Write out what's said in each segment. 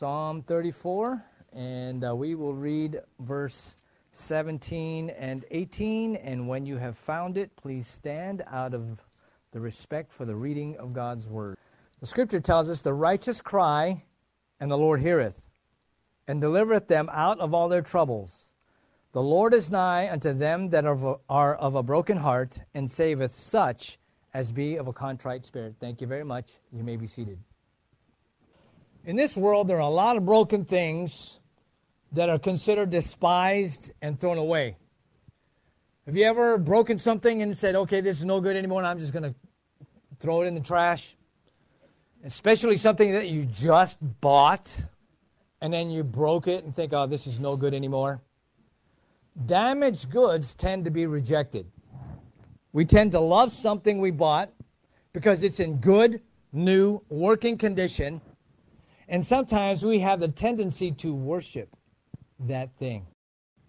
Psalm 34, and uh, we will read verse 17 and 18. And when you have found it, please stand out of the respect for the reading of God's word. The scripture tells us, The righteous cry, and the Lord heareth, and delivereth them out of all their troubles. The Lord is nigh unto them that are of a broken heart, and saveth such as be of a contrite spirit. Thank you very much. You may be seated. In this world, there are a lot of broken things that are considered despised and thrown away. Have you ever broken something and said, okay, this is no good anymore, and I'm just going to throw it in the trash? Especially something that you just bought and then you broke it and think, oh, this is no good anymore. Damaged goods tend to be rejected. We tend to love something we bought because it's in good, new, working condition and sometimes we have the tendency to worship that thing.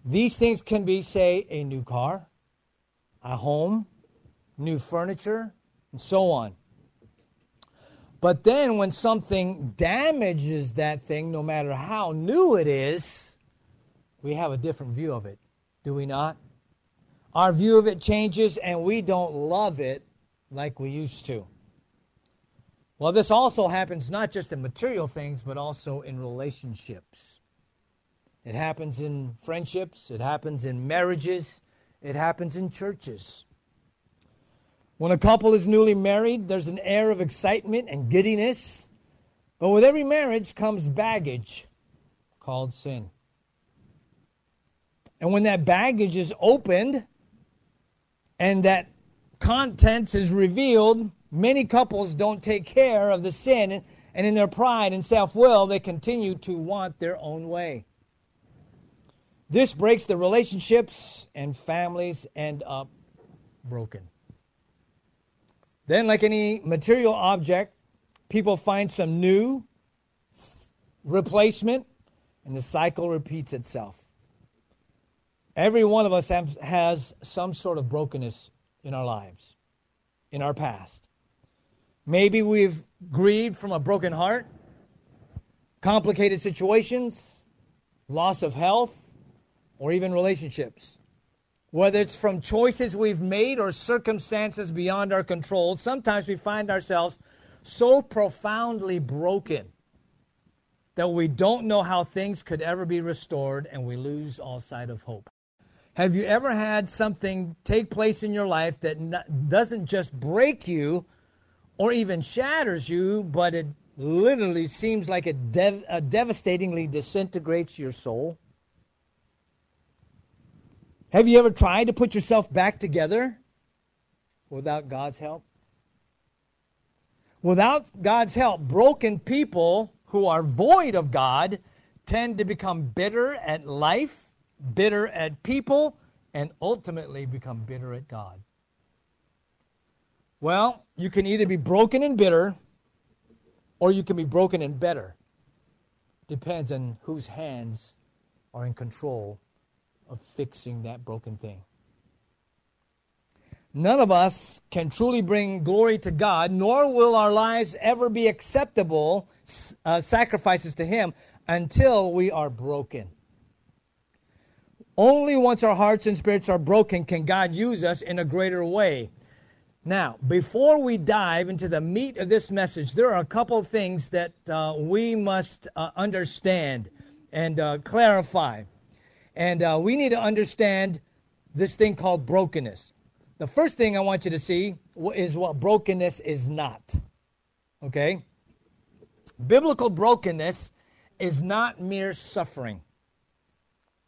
These things can be, say, a new car, a home, new furniture, and so on. But then when something damages that thing, no matter how new it is, we have a different view of it, do we not? Our view of it changes and we don't love it like we used to. Well, this also happens not just in material things, but also in relationships. It happens in friendships, it happens in marriages, it happens in churches. When a couple is newly married, there's an air of excitement and giddiness. But with every marriage comes baggage called sin. And when that baggage is opened and that contents is revealed, Many couples don't take care of the sin, and in their pride and self will, they continue to want their own way. This breaks the relationships, and families end up broken. Then, like any material object, people find some new replacement, and the cycle repeats itself. Every one of us has some sort of brokenness in our lives, in our past. Maybe we've grieved from a broken heart, complicated situations, loss of health, or even relationships. Whether it's from choices we've made or circumstances beyond our control, sometimes we find ourselves so profoundly broken that we don't know how things could ever be restored and we lose all sight of hope. Have you ever had something take place in your life that doesn't just break you, or even shatters you, but it literally seems like it dev- uh, devastatingly disintegrates your soul? Have you ever tried to put yourself back together without God's help? Without God's help, broken people who are void of God tend to become bitter at life, bitter at people, and ultimately become bitter at God. Well, you can either be broken and bitter or you can be broken and better. Depends on whose hands are in control of fixing that broken thing. None of us can truly bring glory to God, nor will our lives ever be acceptable uh, sacrifices to Him until we are broken. Only once our hearts and spirits are broken can God use us in a greater way. Now, before we dive into the meat of this message, there are a couple of things that uh, we must uh, understand and uh, clarify. And uh, we need to understand this thing called brokenness. The first thing I want you to see is what brokenness is not. Okay? Biblical brokenness is not mere suffering.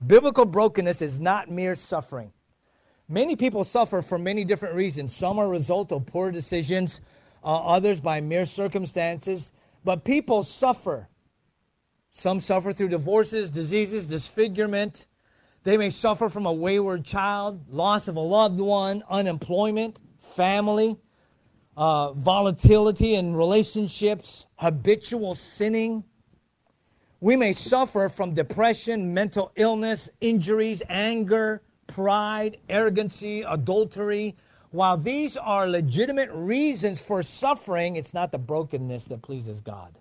Biblical brokenness is not mere suffering. Many people suffer for many different reasons. Some are a result of poor decisions, uh, others by mere circumstances. But people suffer. Some suffer through divorces, diseases, disfigurement. They may suffer from a wayward child, loss of a loved one, unemployment, family, uh, volatility in relationships, habitual sinning. We may suffer from depression, mental illness, injuries, anger, pride, arrogancy, adultery. While these are legitimate reasons for suffering, it's not the brokenness that pleases God.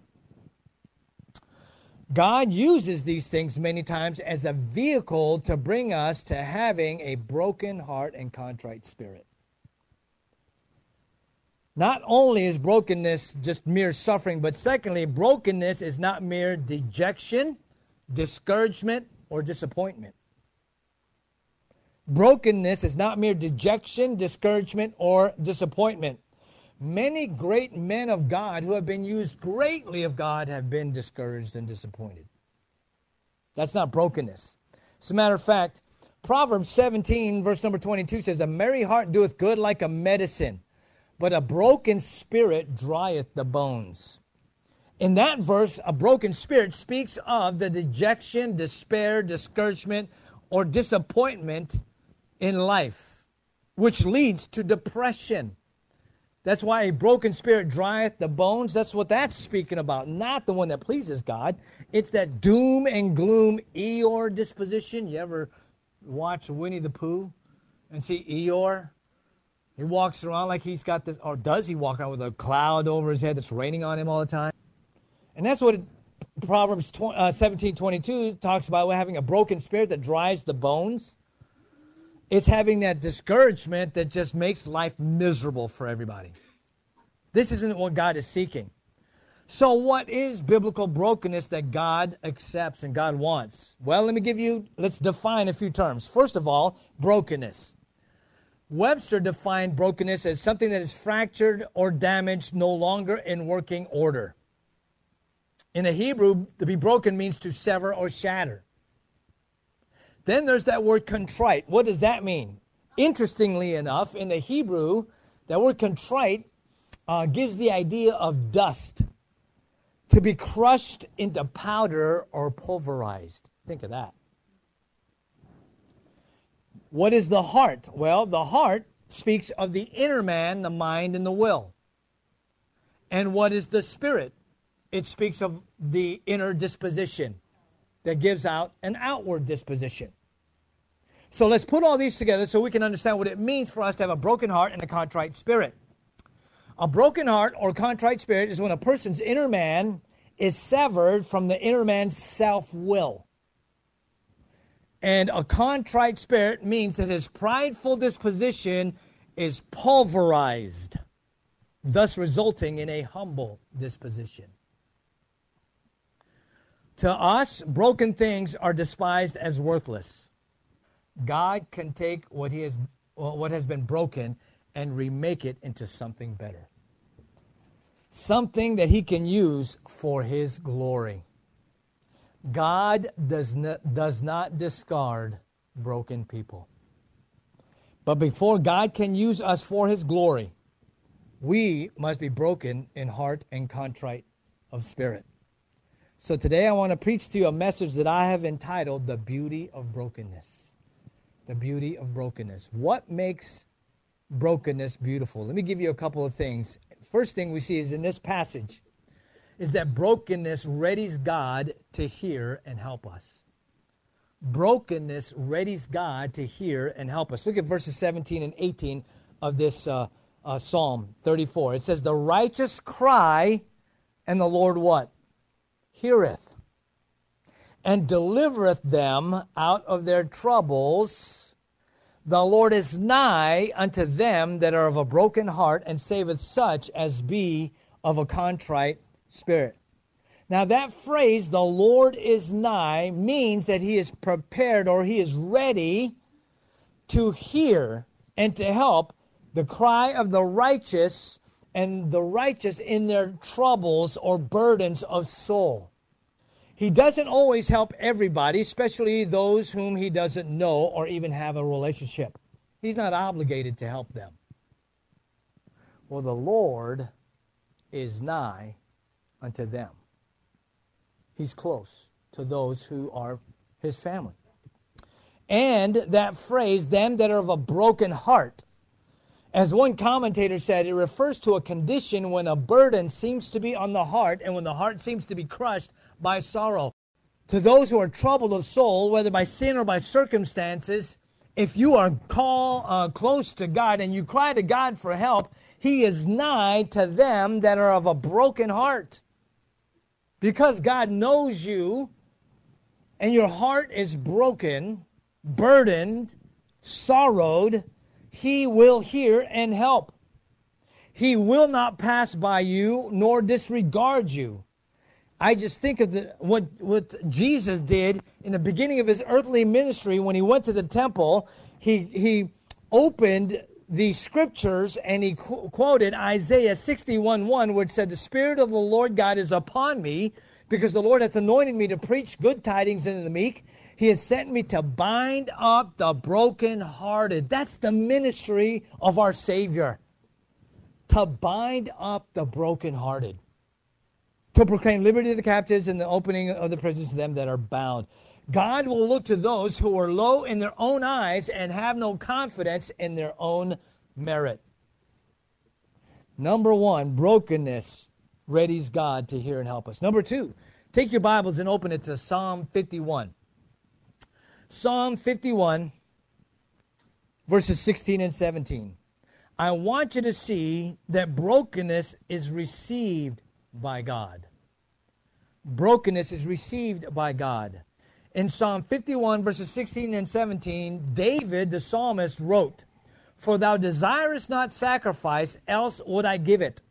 God uses these things many times as a vehicle to bring us to having a broken heart and contrite spirit. Not only is brokenness just mere suffering, but secondly, brokenness is not mere dejection, discouragement, or disappointment. Brokenness is not mere dejection, discouragement, or disappointment. Many great men of God who have been used greatly of God have been discouraged and disappointed. That's not brokenness. As a matter of fact, Proverbs 17, verse number 22 says, A merry heart doeth good like a medicine, but a broken spirit drieth the bones. In that verse, a broken spirit speaks of the dejection, despair, discouragement, or disappointment in life, which leads to depression. That's why a broken spirit drieth the bones. That's what that's speaking about, not the one that pleases God. It's that doom and gloom Eeyore disposition. You ever watch Winnie the Pooh and see Eeyore? He walks around like he's got this, or does he walk around with a cloud over his head that's raining on him all the time? And that's what Proverbs 20, uh, 17 22 talks about having a broken spirit that dries the bones. It's having that discouragement that just makes life miserable for everybody. This isn't what God is seeking. So, what is biblical brokenness that God accepts and God wants? Well, let me give you, let's define a few terms. First of all, brokenness. Webster defined brokenness as something that is fractured or damaged, no longer in working order. In the Hebrew, to be broken means to sever or shatter. Then there's that word contrite. What does that mean? Interestingly enough, in the Hebrew, that word contrite uh, gives the idea of dust, to be crushed into powder or pulverized. Think of that. What is the heart? Well, the heart speaks of the inner man, the mind, and the will. And what is the spirit? It speaks of the inner disposition that gives out an outward disposition. So let's put all these together so we can understand what it means for us to have a broken heart and a contrite spirit. A broken heart or contrite spirit is when a person's inner man is severed from the inner man's self will. And a contrite spirit means that his prideful disposition is pulverized, thus resulting in a humble disposition. To us, broken things are despised as worthless. God can take what he has what has been broken and remake it into something better. Something that he can use for his glory. God does does not discard broken people. But before God can use us for his glory, we must be broken in heart and contrite of spirit. So today I want to preach to you a message that I have entitled The Beauty of Brokenness. The Beauty of Brokenness. What makes brokenness beautiful? Let me give you a couple of things. First thing we see is in this passage is that brokenness readies God to hear and help us. Brokenness readies God to hear and help us. Look at verses 17 and 18 of this uh, uh, Psalm 34. It says, The righteous cry, and the Lord what? Heareth and delivereth them out of their troubles. The Lord is nigh unto them that are of a broken heart, and saveth such as be of a contrite spirit. Now, that phrase, the Lord is nigh, means that he is prepared or he is ready to hear and to help the cry of the righteous and the righteous in their troubles or burdens of soul. He doesn't always help everybody, especially those whom he doesn't know or even have a relationship. He's not obligated to help them. Well, the Lord is nigh unto them. He's close to those who are his family. And that phrase, them that are of a broken heart, as one commentator said, it refers to a condition when a burden seems to be on the heart and when the heart seems to be crushed by sorrow. To those who are troubled of soul, whether by sin or by circumstances, if you are call, uh, close to God and you cry to God for help, He is nigh to them that are of a broken heart. Because God knows you and your heart is broken, burdened, sorrowed, He will hear and help. He will not pass by you nor disregard you. I just think of the, what, what Jesus did in the beginning of his earthly ministry when he went to the temple. He, he opened the scriptures and he qu- quoted Isaiah 61 1, which said, The Spirit of the Lord God is upon me because the Lord hath anointed me to preach good tidings unto the meek. He has sent me to bind up the brokenhearted. That's the ministry of our Savior. To bind up the brokenhearted to proclaim liberty to the captives and the opening of the prisons to them that are bound. God will look to those who are low in their own eyes and have no confidence in their own merit. Number one, brokenness readies God to hear and help us. Number two, take your Bibles and open it to Psalm 51. Psalm 51, verses 16 and 17. I want you to see that brokenness is received by God. Brokenness is received by God. In Psalm 51, verses 16 and 17, David, the psalmist, wrote, For thou desirest not sacrifice, else would I give it.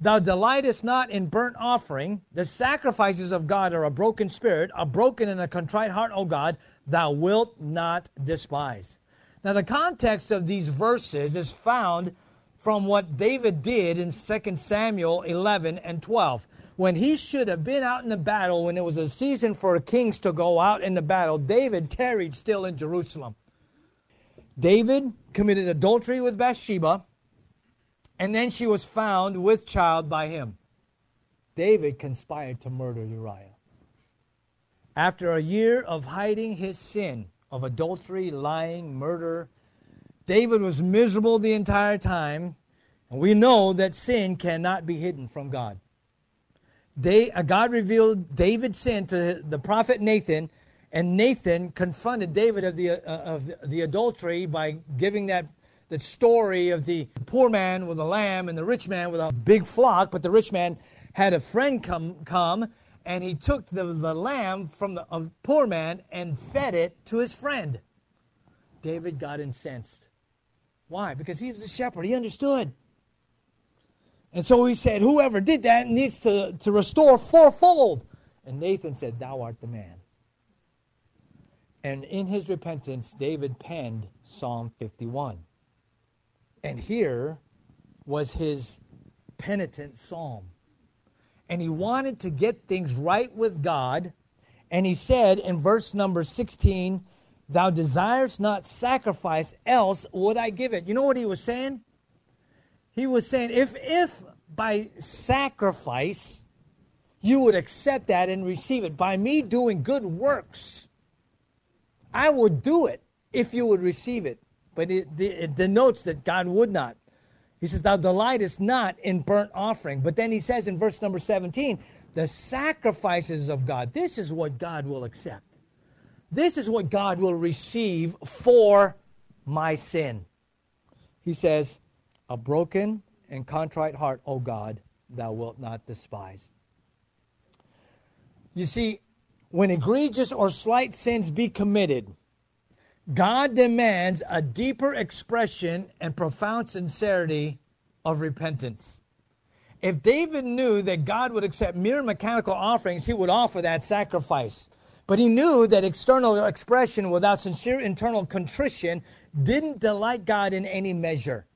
Thou delightest not in burnt offering. The sacrifices of God are a broken spirit, a broken and a contrite heart, O God, thou wilt not despise. Now, the context of these verses is found from what David did in 2 Samuel 11 and 12. When he should have been out in the battle, when it was a season for kings to go out in the battle, David tarried still in Jerusalem. David committed adultery with Bathsheba, and then she was found with child by him. David conspired to murder Uriah. After a year of hiding his sin of adultery, lying, murder, David was miserable the entire time, and we know that sin cannot be hidden from God. Uh, God revealed David's sin to the prophet Nathan, and Nathan confronted David of the, uh, of the adultery by giving that, that story of the poor man with a lamb and the rich man with a big flock. But the rich man had a friend come, come and he took the, the lamb from the poor man and fed it to his friend. David got incensed. Why? Because he was a shepherd. He understood. And so he said, Whoever did that needs to, to restore fourfold. And Nathan said, Thou art the man. And in his repentance, David penned Psalm 51. And here was his penitent psalm. And he wanted to get things right with God. And he said in verse number 16, Thou desirest not sacrifice, else would I give it. You know what he was saying? He was saying, if, if by sacrifice you would accept that and receive it, by me doing good works, I would do it if you would receive it. But it, it denotes that God would not. He says, Thou delightest not in burnt offering. But then he says in verse number 17, the sacrifices of God, this is what God will accept. This is what God will receive for my sin. He says, A broken and contrite heart, O God, thou wilt not despise. You see, when egregious or slight sins be committed, God demands a deeper expression and profound sincerity of repentance. If David knew that God would accept mere mechanical offerings, he would offer that sacrifice. But he knew that external expression without sincere internal contrition didn't delight God in any measure.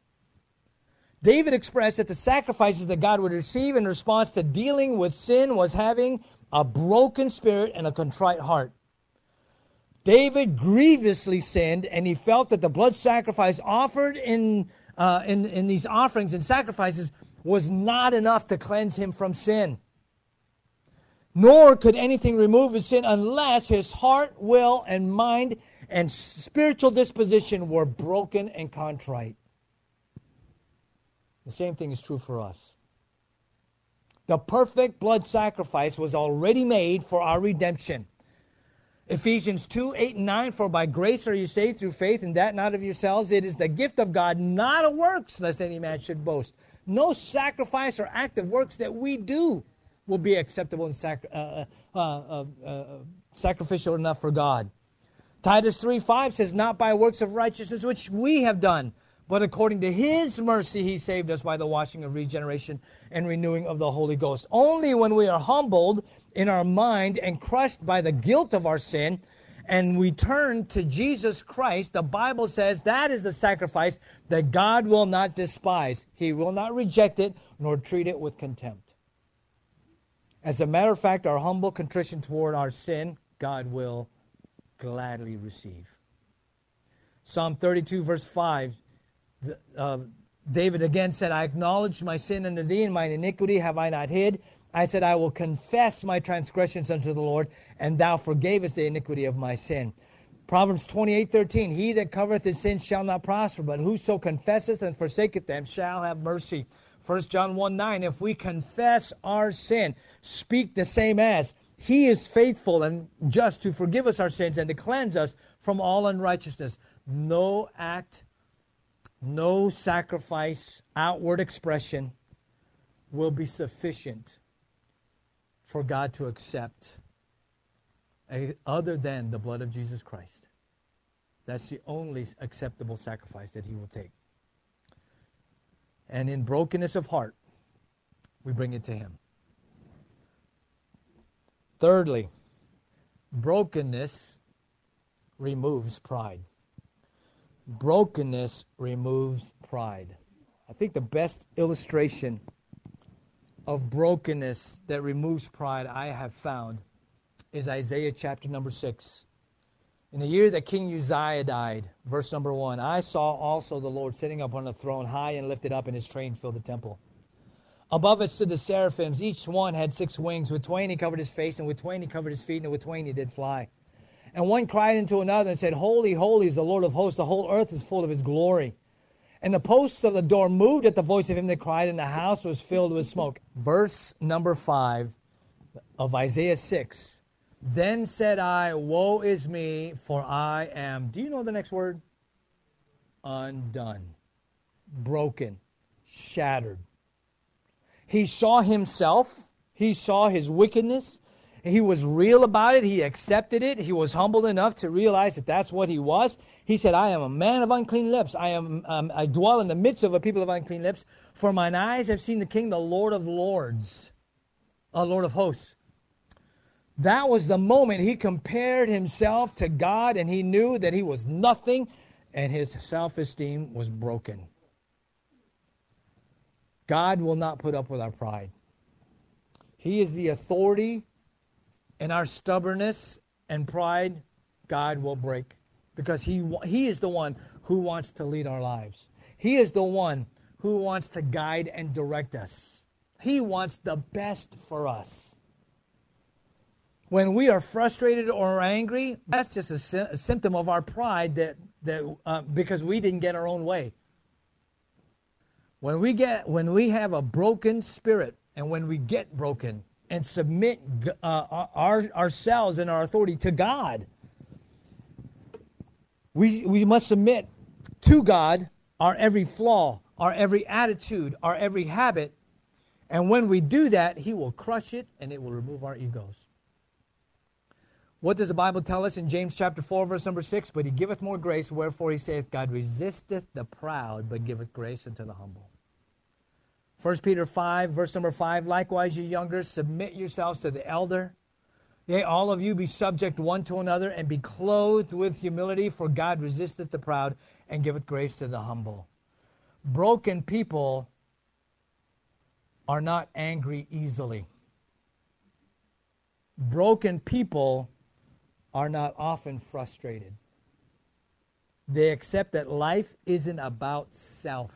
David expressed that the sacrifices that God would receive in response to dealing with sin was having a broken spirit and a contrite heart. David grievously sinned, and he felt that the blood sacrifice offered in, uh, in, in these offerings and sacrifices was not enough to cleanse him from sin. Nor could anything remove his sin unless his heart, will, and mind and spiritual disposition were broken and contrite. The same thing is true for us. The perfect blood sacrifice was already made for our redemption. Ephesians 2 8 and 9 For by grace are you saved through faith, and that not of yourselves. It is the gift of God, not of works, lest any man should boast. No sacrifice or act of works that we do will be acceptable and sac- uh, uh, uh, uh sacrificial enough for God. Titus 3 5 says, Not by works of righteousness which we have done, but according to his mercy he saved us by the washing of regeneration and renewing of the Holy Ghost. Only when we are humbled in our mind and crushed by the guilt of our sin, and we turn to Jesus Christ, the Bible says that is the sacrifice that God will not despise. He will not reject it nor treat it with contempt. As a matter of fact, our humble contrition toward our sin, God will gladly receive. Psalm 32, verse 5, uh, David again said, I acknowledge my sin unto thee, and mine iniquity have I not hid. I said, I will confess my transgressions unto the Lord, and thou forgavest the iniquity of my sin. Proverbs 28 13, He that covereth his sins shall not prosper, but whoso confesseth and forsaketh them shall have mercy. 1 John 1 9, if we confess our sin, speak the same as, He is faithful and just to forgive us our sins and to cleanse us from all unrighteousness. No act, no sacrifice, outward expression will be sufficient for God to accept other than the blood of Jesus Christ. That's the only acceptable sacrifice that He will take. And in brokenness of heart, we bring it to Him. Thirdly, brokenness removes pride. Brokenness removes pride. I think the best illustration of brokenness that removes pride I have found is Isaiah chapter number 6. In the year that King Uzziah died, verse number 1, I saw also the Lord sitting upon a throne, high and lifted up, and his train filled the temple. Above it stood the seraphims. Each one had six wings. With twain he covered his face, and with twain he covered his feet, and with twain he did fly. And one cried unto another and said, Holy, holy is the Lord of hosts. The whole earth is full of his glory. And the posts of the door moved at the voice of him that cried, and the house was filled with smoke. Verse number 5 of Isaiah 6. Then said I, Woe is me, for I am, do you know the next word? Undone, broken, shattered. He saw himself, he saw his wickedness, he was real about it. He accepted it. He was humble enough to realize that that's what he was. He said, I am a man of unclean lips. I, am, um, I dwell in the midst of a people of unclean lips. For mine eyes have seen the King, the Lord of lords, a Lord of hosts. That was the moment he compared himself to God and he knew that he was nothing and his self esteem was broken. God will not put up with our pride. He is the authority and our stubbornness and pride, God will break because he, he is the one who wants to lead our lives. He is the one who wants to guide and direct us. He wants the best for us. When we are frustrated or angry, that's just a, sy- a symptom of our pride that, that uh, because we didn't get our own way. When we get when we have a broken spirit and when we get broken, and submit uh, our, ourselves and our authority to God. We, we must submit to God our every flaw, our every attitude, our every habit. And when we do that, He will crush it and it will remove our egos. What does the Bible tell us in James chapter 4, verse number 6? But He giveth more grace, wherefore He saith, God resisteth the proud, but giveth grace unto the humble. 1 Peter 5, verse number 5 Likewise, you younger, submit yourselves to the elder. Yea, all of you be subject one to another, and be clothed with humility, for God resisteth the proud and giveth grace to the humble. Broken people are not angry easily. Broken people are not often frustrated. They accept that life isn't about self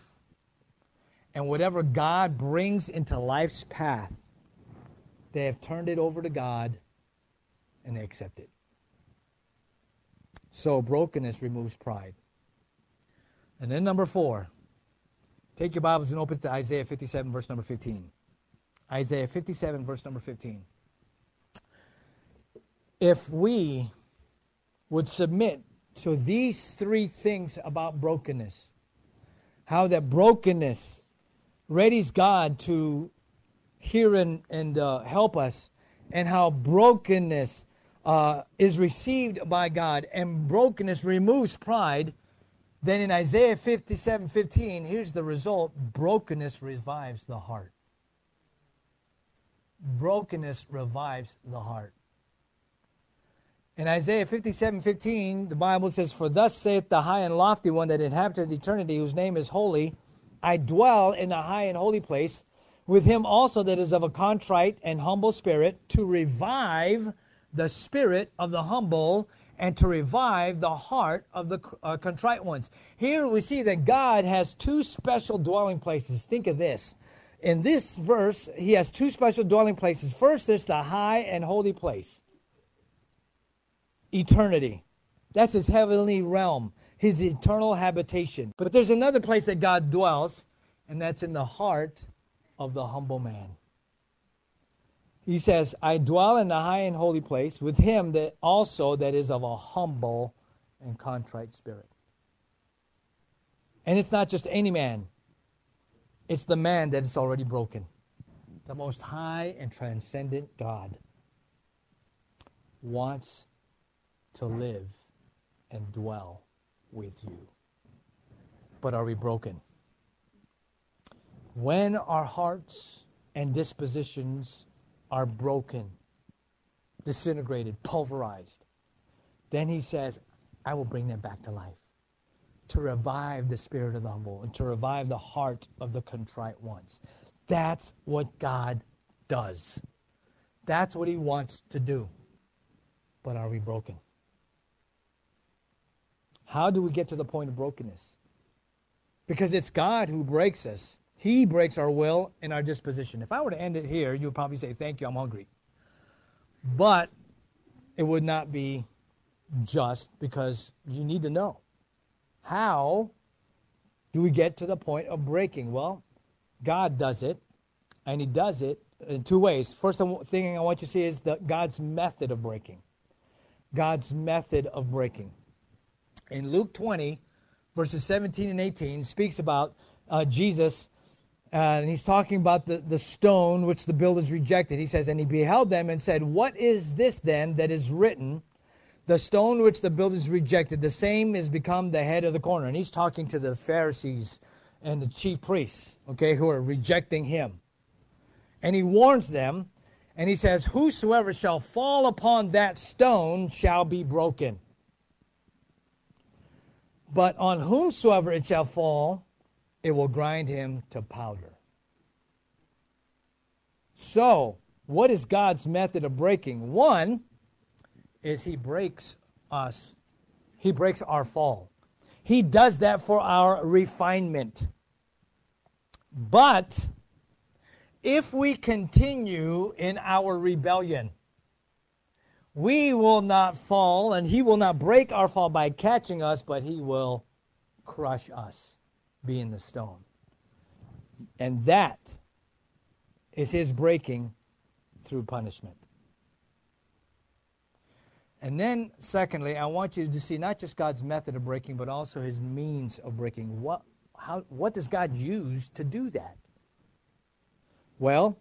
and whatever God brings into life's path They have turned it over to God and they accept it. So brokenness removes pride. And then number four, take your Bibles and open to Isaiah 57, verse number 15. Isaiah 57, verse number 15. If we would submit to these three things about brokenness, how that brokenness readies God to hear and, and uh, help us, and how brokenness uh, is received by God and brokenness removes pride, then in Isaiah 57 15, here's the result brokenness revives the heart. Brokenness revives the heart. In Isaiah 57 15, the Bible says, For thus saith the high and lofty one that inhabiteth eternity, whose name is holy, I dwell in the high and holy place, with him also that is of a contrite and humble spirit, to revive the spirit of the humble and to revive the heart of the uh, contrite ones. Here we see that God has two special dwelling places. Think of this. In this verse, he has two special dwelling places. First, there's the high and holy place, eternity. That's his heavenly realm, his eternal habitation. But there's another place that God dwells, and that's in the heart of the humble man he says, I dwell in the high and holy place with him that also that is of a humble and contrite spirit. And it's not just any man, it's the man that is already broken. The most high and transcendent God wants to live and dwell with you. But are we broken? When our hearts and dispositions are broken, disintegrated, pulverized. Then he says, I will bring them back to life to revive the spirit of the humble and to revive the heart of the contrite ones. That's what God does. That's what he wants to do. But are we broken? How do we get to the point of brokenness? Because it's God who breaks us. He breaks our will and our disposition. If I were to end it here, you would probably say, Thank you, I'm hungry. But it would not be just because you need to know. How do we get to the point of breaking? Well, God does it, and He does it in two ways. First thing I want you to see is the, God's method of breaking. God's method of breaking. In Luke 20, verses 17 and 18, speaks about uh, Jesus uh, and he's talking about the, the stone which the builders rejected. He says, And he beheld them and said, What is this then that is written? The stone which the builders rejected, the same is become the head of the corner. And he's talking to the Pharisees and the chief priests, okay, who are rejecting him. And he warns them, and he says, Whosoever shall fall upon that stone shall be broken. But on whomsoever it shall fall, it will grind him to powder. So, what is God's method of breaking? One is he breaks us, he breaks our fall. He does that for our refinement. But if we continue in our rebellion, we will not fall, and he will not break our fall by catching us, but he will crush us being the stone. And that is his breaking through punishment. And then, secondly, I want you to see not just God's method of breaking, but also his means of breaking. What, how, what does God use to do that? Well,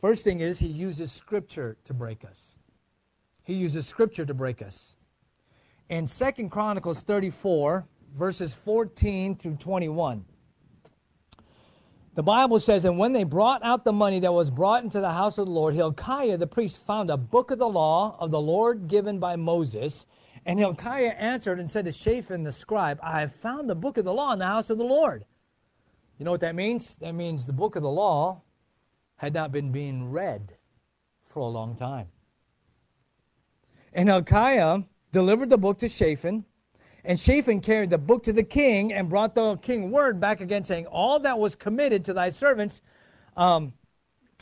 first thing is he uses Scripture to break us. He uses Scripture to break us. In Second Chronicles 34, verses 14 through 21. The Bible says, And when they brought out the money that was brought into the house of the Lord, Hilkiah the priest found a book of the law of the Lord given by Moses. And Hilkiah answered and said to Shaphan the scribe, I have found the book of the law in the house of the Lord. You know what that means? That means the book of the law had not been being read for a long time. And Hilkiah delivered the book to Shaphan, and Shaphan carried the book to the king and brought the king word back again, saying, All that was committed to thy servants, um,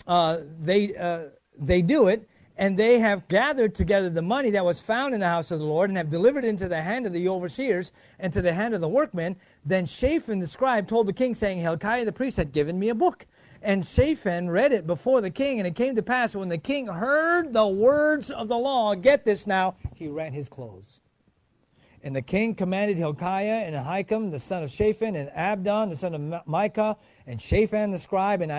uh, they, uh, they do it, and they have gathered together the money that was found in the house of the Lord and have delivered it into the hand of the overseers and to the hand of the workmen. Then Shaphan the scribe told the king, saying, Hilkiah the priest had given me a book. And Shaphan read it before the king, and it came to pass when the king heard the words of the law, get this now, he rent his clothes. And the king commanded Hilkiah and Ahikam, the son of Shaphan, and Abdon, the son of Micah, and Shaphan the scribe, and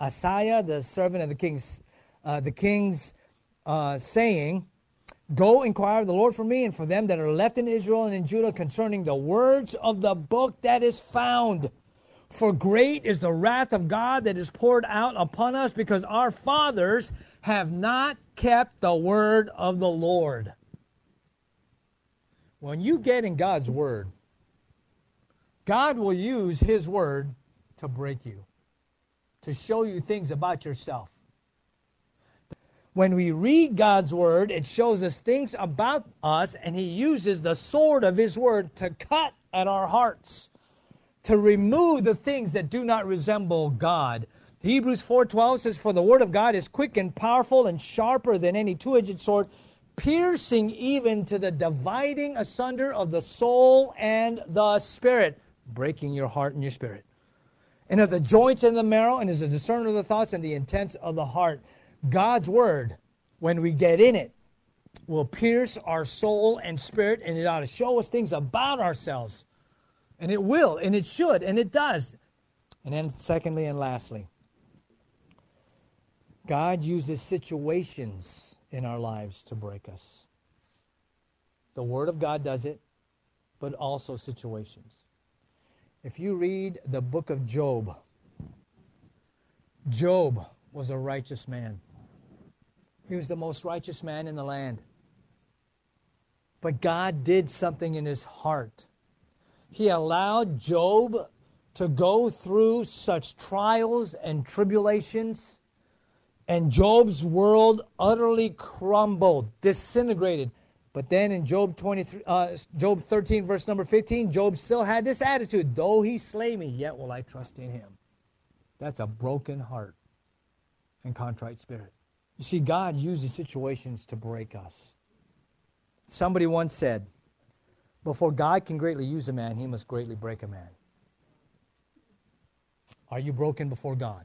Asaiah, the servant of the king's, uh, the king's uh, saying, Go inquire of the Lord for me and for them that are left in Israel and in Judah concerning the words of the book that is found. For great is the wrath of God that is poured out upon us because our fathers have not kept the word of the Lord. When you get in God's word, God will use his word to break you, to show you things about yourself when we read God's word, it shows us things about us, and He uses the sword of His word to cut at our hearts, to remove the things that do not resemble God. Hebrews 4:12 says, "For the word of God is quick and powerful and sharper than any two-edged sword, piercing even to the dividing asunder of the soul and the spirit, breaking your heart and your spirit, and of the joints and the marrow, and is a discerner of the thoughts and the intents of the heart." God's word, when we get in it, will pierce our soul and spirit, and it ought to show us things about ourselves. And it will, and it should, and it does. And then, secondly and lastly, God uses situations in our lives to break us. The Word of God does it, but also situations. If you read the book of Job, Job was a righteous man. He was the most righteous man in the land. But God did something in his heart. He allowed Job to go through such trials and tribulations, and Job's world utterly crumbled, disintegrated. But then in Job 23, uh, Job 13, verse number 15, Job still had this attitude: "Though he slay me, yet will I trust in him." That's a broken heart and contrite spirit. You see, God uses situations to break us. Somebody once said, before God can greatly use a man, he must greatly break a man. Are you broken before God?